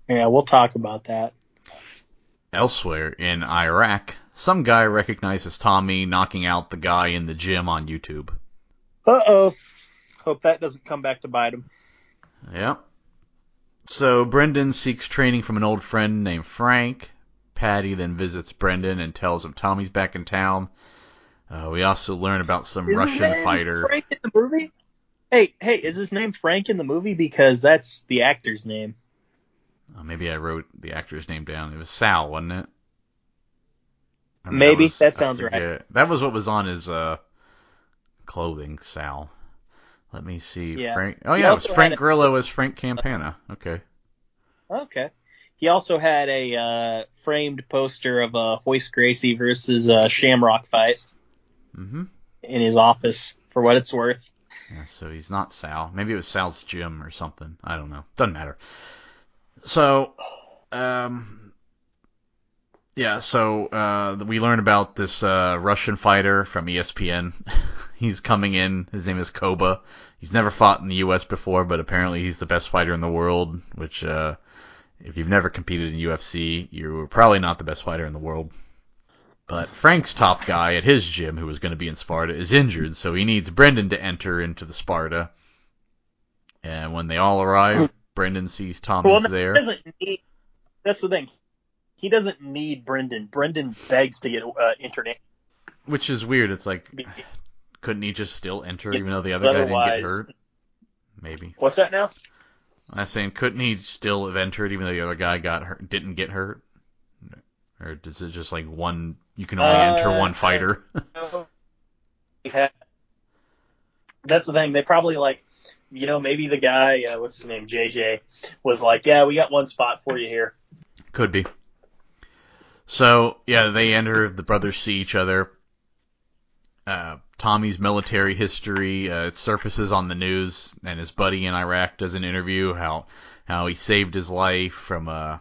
yeah, we'll talk about that. Elsewhere in Iraq, some guy recognizes Tommy knocking out the guy in the gym on YouTube. Uh oh. Hope that doesn't come back to bite him. Yeah. So Brendan seeks training from an old friend named Frank. Paddy then visits Brendan and tells him Tommy's back in town. Uh, we also learn about some Is Russian name fighter. Frank in the movie? Hey, hey, is his name Frank in the movie? Because that's the actor's name. Uh, maybe I wrote the actor's name down. It was Sal, wasn't it? I mean, Maybe. was- That sounds right. That was what was on his uh clothing, Sal. Let me see. Yeah. Frank. Oh yeah, it was Frank a- Grillo as Frank Campana. Okay. Okay. He also had a uh, framed poster of a Royce Gracie versus uh, Shamrock fight Mm-hmm. in his office, for what it's worth. Yeah, so he's not Sal. Maybe it was Sal's gym or something. I don't know. Doesn't matter. So, um, yeah. So uh, we learn about this uh, Russian fighter from ESPN. *laughs* he's coming in. His name is Koba. He's never fought in the U.S. before, but apparently he's the best fighter in the world. Which, uh, if you've never competed in UFC, you're probably not the best fighter in the world. But Frank's top guy at his gym, who was going to be in Sparta, is injured, so he needs Brendan to enter into the Sparta. And when they all arrive, Brendan sees Tommy's Well, there. Doesn't need, that's the thing. He doesn't need Brendan. Brendan begs to get uh, entered in. Which is weird. It's like, couldn't he just still enter even though the other guy didn't get hurt? Maybe. What's that now? I'm saying, couldn't he still have entered even though the other guy got hurt, didn't get hurt? Or does it just like one? You can only enter Uh, one fighter. *laughs* That's the thing. They probably like, you know, maybe the guy, uh, what's his name, JJ, was like, yeah, we got one spot for you here. Could be. So yeah, they enter. The brothers see each other. Uh, Tommy's military history uh, it surfaces on the news, and his buddy in Iraq does an interview how how he saved his life from uh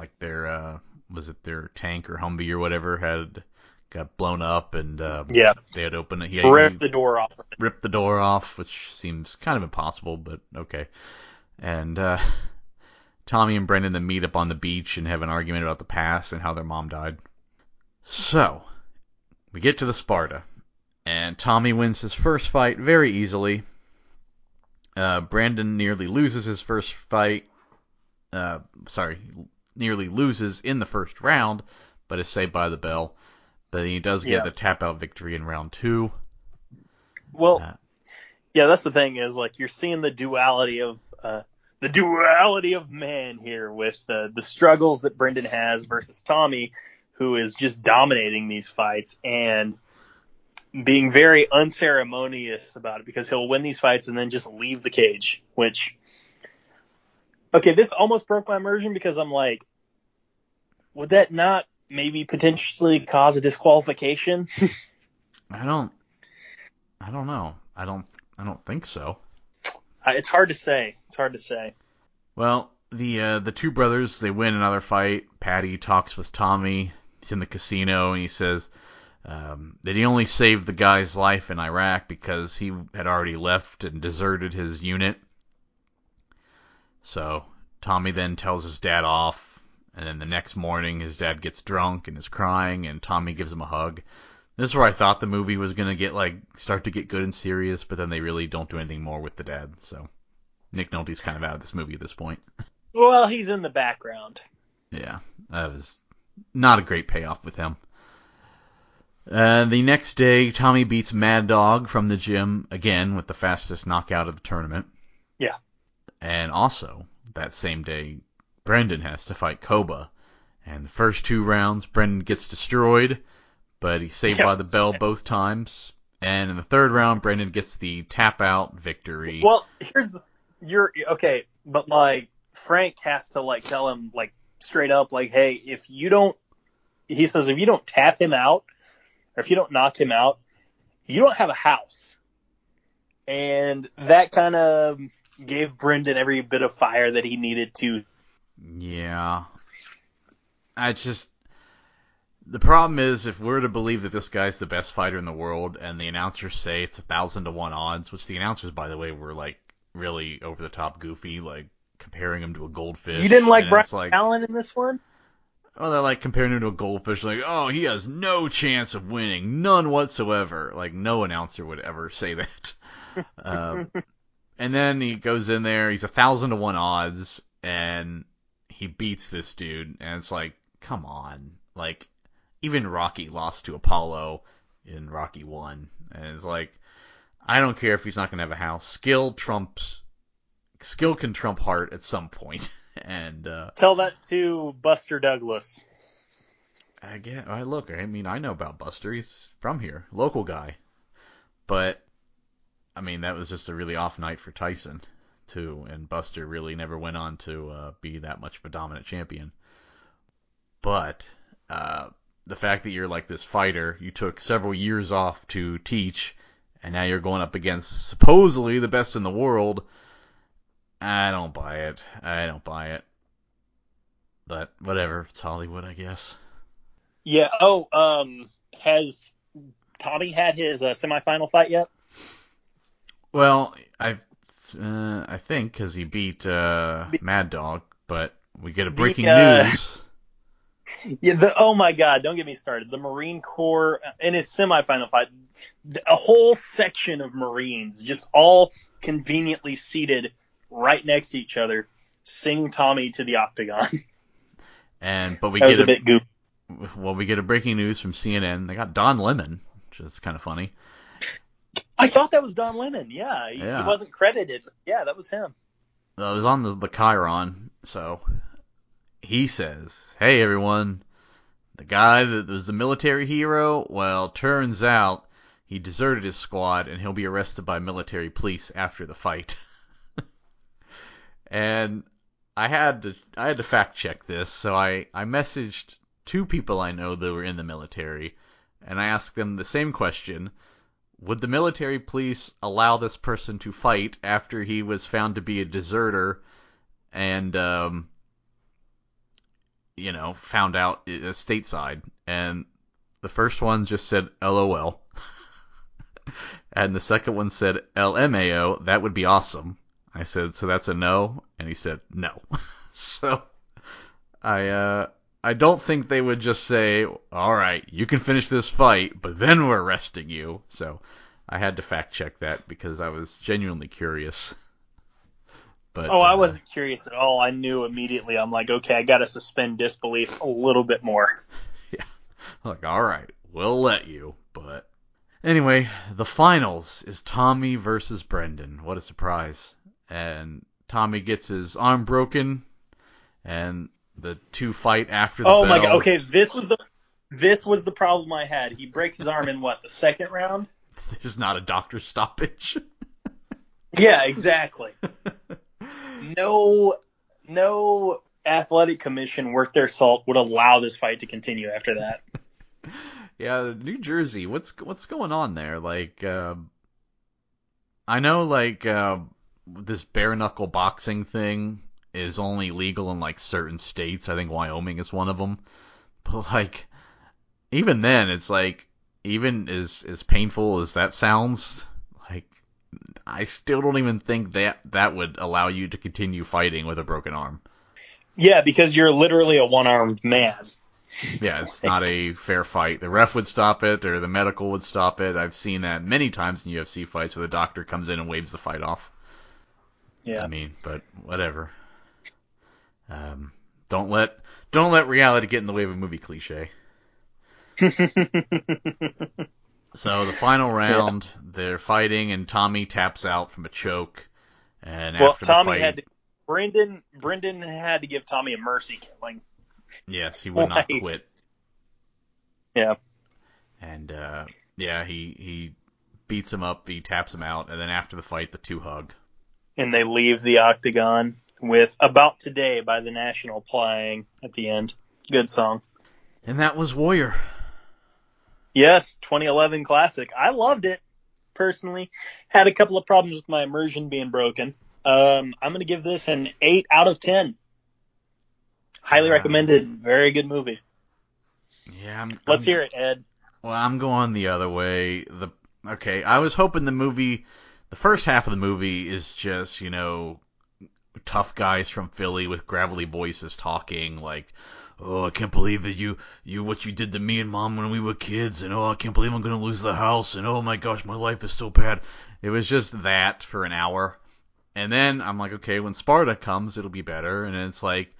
like their uh was it their tank or Humvee or whatever had got blown up and uh, Yeah, they had opened it. He, rip the door off. ripped the door off, which seems kind of impossible, but okay. And uh, Tommy and Brendan then meet up on the beach and have an argument about the past and how their mom died. So, we get to the Sparta, and Tommy wins his first fight very easily. Uh, Brandon nearly loses his first fight. Uh, sorry, nearly loses in the first round, but is saved by the bell. But he does get Yeah. the tap out victory in round two. Well, Uh, yeah, that's the thing is like you're seeing the duality of uh, the duality of man here with uh, the struggles that Brendan has versus Tommy, who is just dominating these fights and being very unceremonious about it because he'll win these fights and then just leave the cage. Which, okay, this almost broke my immersion because I'm like, would that not maybe potentially cause a disqualification? *laughs* I don't. I don't know. I don't. I don't think so. It's hard to say. It's hard to say. Well, the uh, the two brothers they win another fight. Paddy talks with Tommy. He's in the casino and he says um, that he only saved the guy's life in Iraq because he had already left and deserted his unit. So Tommy then tells his dad off, and then the next morning his dad gets drunk and is crying, and Tommy gives him a hug. This is where I thought the movie was gonna get like start to get good and serious, but then they really don't do anything more with the dad. So Nick Nolte's kind of out of this movie at this point. Well, he's in the background. Yeah, that was not a great payoff with him. Uh, the next day, Tommy beats Mad Dog from the gym again with the fastest knockout of the tournament. Yeah. And also, that same day, Brendan has to fight Koba. And the first two rounds, Brendan gets destroyed, but he's saved Yeah. by the bell both times. And in the third round, Brendan gets the tap out victory. Well, here's the you're okay, but like Frank has to like tell him like straight up like, hey, if you don't, he says if you don't tap him out or if you don't knock him out, you don't have a house, and that kind of gave Brendan every bit of fire that he needed to. Yeah. I just the problem is if we're to believe that this guy's the best fighter in the world and the announcers say it's a thousand to one odds, which the announcers by the way were like really over the top goofy, like comparing him to a goldfish. You didn't like Brian like Allen in this one? Oh, they're like comparing him to a goldfish, like, oh, he has no chance of winning, none whatsoever. Like, no announcer would ever say that. uh, *laughs* and then he goes in there, he's a thousand to one odds, and he beats this dude, and it's like, come on. Like, even Rocky lost to Apollo in Rocky 1, and it's like, I don't care if he's not going to have a house. Skill trumps. Skill can trump heart at some point. *laughs* And uh, Tell that to Buster Douglas. I get. I look. I mean, I know about Buster. He's from here, local guy. But I mean, that was just a really off night for Tyson too, and Buster really never went on to uh, be that much of a dominant champion. But uh, the fact that you're like this fighter, you took several years off to teach, and now you're going up against supposedly the best in the world. I don't buy it. I don't buy it. But whatever, it's Hollywood, I guess. Yeah. Oh, um, has Tommy had his uh, semifinal fight yet? Well, I uh, I think because he beat uh, Mad Dog, but we get a breaking uh, news. *laughs* Yeah. The, oh my God! Don't get me started. The Marine Corps in his semifinal fight, a whole section of Marines just all conveniently seated right next to each other, sing Tommy to the octagon. And but we That get a bit goofy. well, we get a breaking news from CNN. They got Don Lemon, which is kind of funny. I thought that was Don Lemon. Yeah, he, Yeah. he wasn't credited. Yeah, that was him. It was on the, the chyron, so he says, "Hey everyone, the guy that was the military hero, well, turns out he deserted his squad and he'll be arrested by military police after the fight." *laughs* and I had to I had to fact check this, so I I messaged two people I know that were in the military, and I asked them the same question. Would the military police allow this person to fight after he was found to be a deserter and um, you know found out uh, stateside? And the first one just said LOL, *laughs* and the second one said LMAO. That would be awesome. I said, so that's a no, and he said no. *laughs* so I uh I don't think they would just say, "All right, you can finish this fight, but then we're arresting you." So I had to fact check that because I was genuinely curious. But Oh, I uh, wasn't curious at all. I knew immediately. I'm like, okay, I got to suspend disbelief a little bit more. *laughs* Yeah. Like, all right, we'll let you. But anyway, the finals is Tommy versus Brendan. What a surprise! And Tommy gets his arm broken, and the two fight after the Oh my god. Okay, this was the this was the problem I had. He breaks his arm in what the second round? *laughs* There's not a doctor stoppage. *laughs* Yeah, exactly. *laughs* No, no athletic commission worth their salt would allow this fight to continue after that. yeah, New Jersey. What's what's going on there? Like, uh, I know like uh, this bare knuckle boxing thing is only legal in like certain states. I think Wyoming is one of them. *laughs* But like, even then, it's like even as as painful as that sounds, like I still don't even think that that would allow you to continue fighting with a broken arm. Yeah, because you're literally a one-armed man. Yeah, it's not a fair fight. The ref would stop it, or the medical would stop it. I've seen that many times in UFC fights where the doctor comes in and waves the fight off. Yeah. I mean, but whatever. Um, don't let don't let reality get in the way of a movie cliche. *laughs* So the final round, they're fighting, and Tommy taps out from a choke. And well, after Tommy the fight, had to. Brendan Brendan had to give Tommy a mercy killing. yes, he would not quit. Yeah. And uh, yeah, he he beats him up, he taps him out, and then after the fight, the two hug. And they leave the octagon with "About Today" by the National playing at the end. Good song. And that was Warrior. Yes, 2011 classic. I loved it personally. Had a couple of problems with my immersion being broken. Um, I'm gonna give this an eight out of ten. Highly Wow. recommended. Very good movie. Yeah, I'm, Let's I'm- hear it, Ed. Well, I'm going the other way. The okay, I was hoping the movie, the first half of the movie is just you know tough guys from Philly with gravelly voices talking like, oh, I can't believe that you you what you did to me and mom when we were kids, and oh, I can't believe I'm gonna lose the house, and oh my gosh, my life is so bad. It was just that for an hour, and then I'm like, okay, when Sparta comes, it'll be better, and it's like,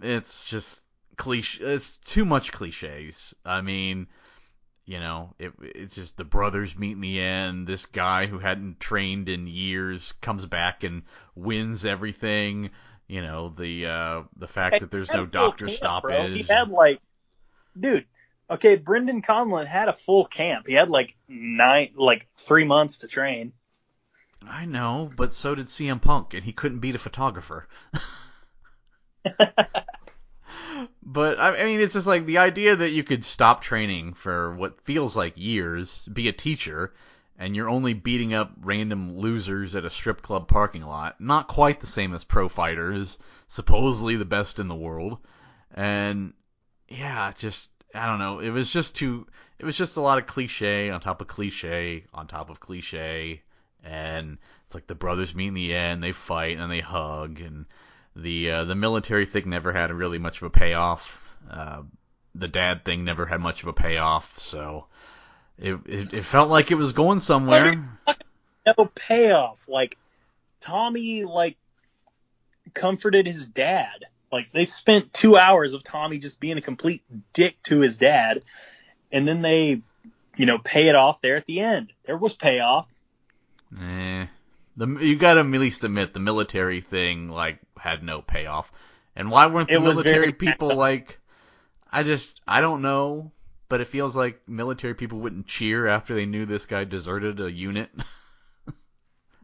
it's just cliche. It's too much cliches. I mean you know, it, it's just the brothers meet in the end. This guy who hadn't trained in years comes back and wins everything. You know, the uh, the fact that there's no doctor camp, stoppage. bro. He had like, dude. Okay, Brendan Conlon had a full camp. He had like nine, like three months to train. I know, but so did CM Punk, and he couldn't beat a photographer. *laughs* but I mean, it's just like the idea that you could stop training for what feels like years, be a teacher, and you're only beating up random losers at a strip club parking lot. Not quite the same as pro fighters, supposedly the best in the world. And yeah, just I don't know. It was just too. It was just a lot of cliche on top of cliche on top of cliche, and it's like the brothers meet in the end, they fight and they hug, and the uh, the military thing never had really much of a payoff. Uh, the dad thing never had much of a payoff, so it, it it felt like it was going somewhere. No payoff. Like Tommy, like comforted his dad. Like they spent two hours of Tommy just being a complete dick to his dad, and then they, you know, pay it off there at the end. There was payoff. Eh. The, you gotta at least admit the military thing like had no payoff. And why weren't the It military people like? I just I don't know, but it feels like military people wouldn't cheer after they knew this guy deserted a unit. *laughs*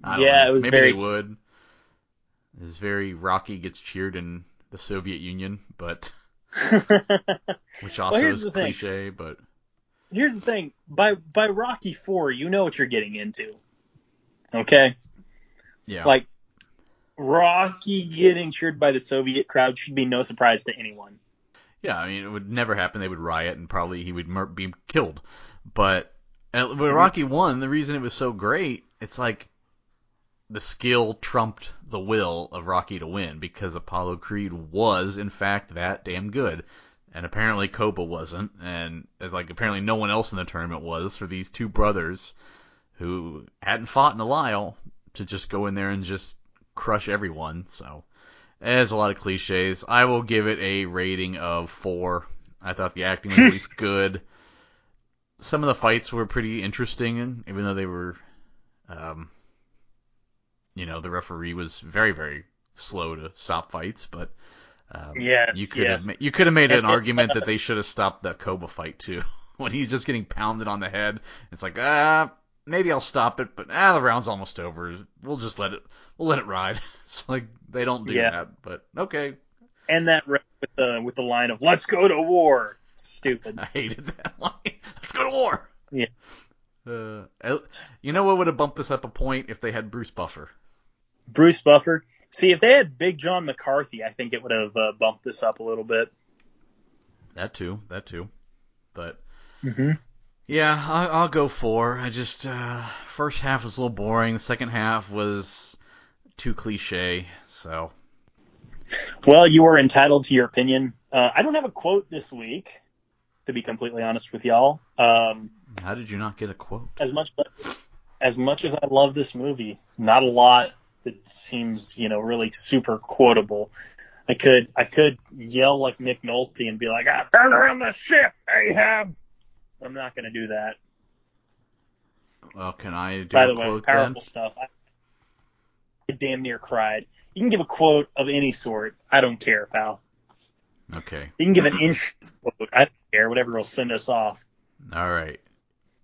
Yeah, know. it was Maybe very- they would. It's very Rocky gets cheered in the Soviet Union, but *laughs* which also here's is the thing. cliche, but Here's the thing: by by Rocky Four, you know what you're getting into. Okay, yeah. like Rocky getting cheered by the Soviet crowd should be no surprise to anyone. Yeah, I mean, it would never happen. They would riot, and probably he would mur- be killed. But when mm-hmm. Rocky won, the reason it was so great, it's like the skill trumped the will of Rocky to win because Apollo Creed was, in fact, that damn good. And apparently Koba wasn't, and like apparently no one else in the tournament was for these two brothers who hadn't fought in a while to just go in there and just crush everyone. So there's a lot of cliches. I will give it a rating of four. I thought the acting was at least *laughs* good. Some of the fights were pretty interesting, even though they were, um, you know, the referee was very, very slow to stop fights. But um, Yes, you could yes. have ma- you could have made an *laughs* argument that they should have stopped the Koba fight too, *laughs* when he's just getting pounded on the head. It's like ah, maybe I'll stop it, but ah, the round's almost over. We'll just let it we'll let it ride. *laughs* It's like they don't do Yeah. that, but okay. And that with the with the line of "Let's go to war." Stupid. *laughs* I hated that *laughs* line. Let's go to war. Yeah. Uh, you know what would have bumped this up a point if they had Bruce Buffer? Bruce Buffer. See, if they had Big John McCarthy, I think it would have uh, bumped this up a little bit. That too, that too. But Mm-hmm. Yeah, I'll, I'll go four. I just uh, first half was a little boring. The second half was too cliche. So Well, you are entitled to your opinion. Uh, I don't have a quote this week, to be completely honest with y'all. Um, how did you not get a quote? as much as much as I love this movie, not a lot that seems you know really super quotable. I could I could yell like Nick Nolte and be like, ah, "Turn around the ship, Ahab." I'm not going to do that. Well, can I do By a the way, quote powerful then? stuff. I, I damn near cried. You can give a quote of any sort. I don't care, pal. Okay. You can give an inch quote. I don't care. Whatever will send us off. All right.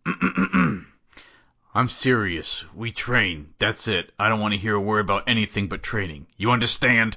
*clears throat* I'm serious. We train. That's it. I don't want to hear a word about anything but training. You understand?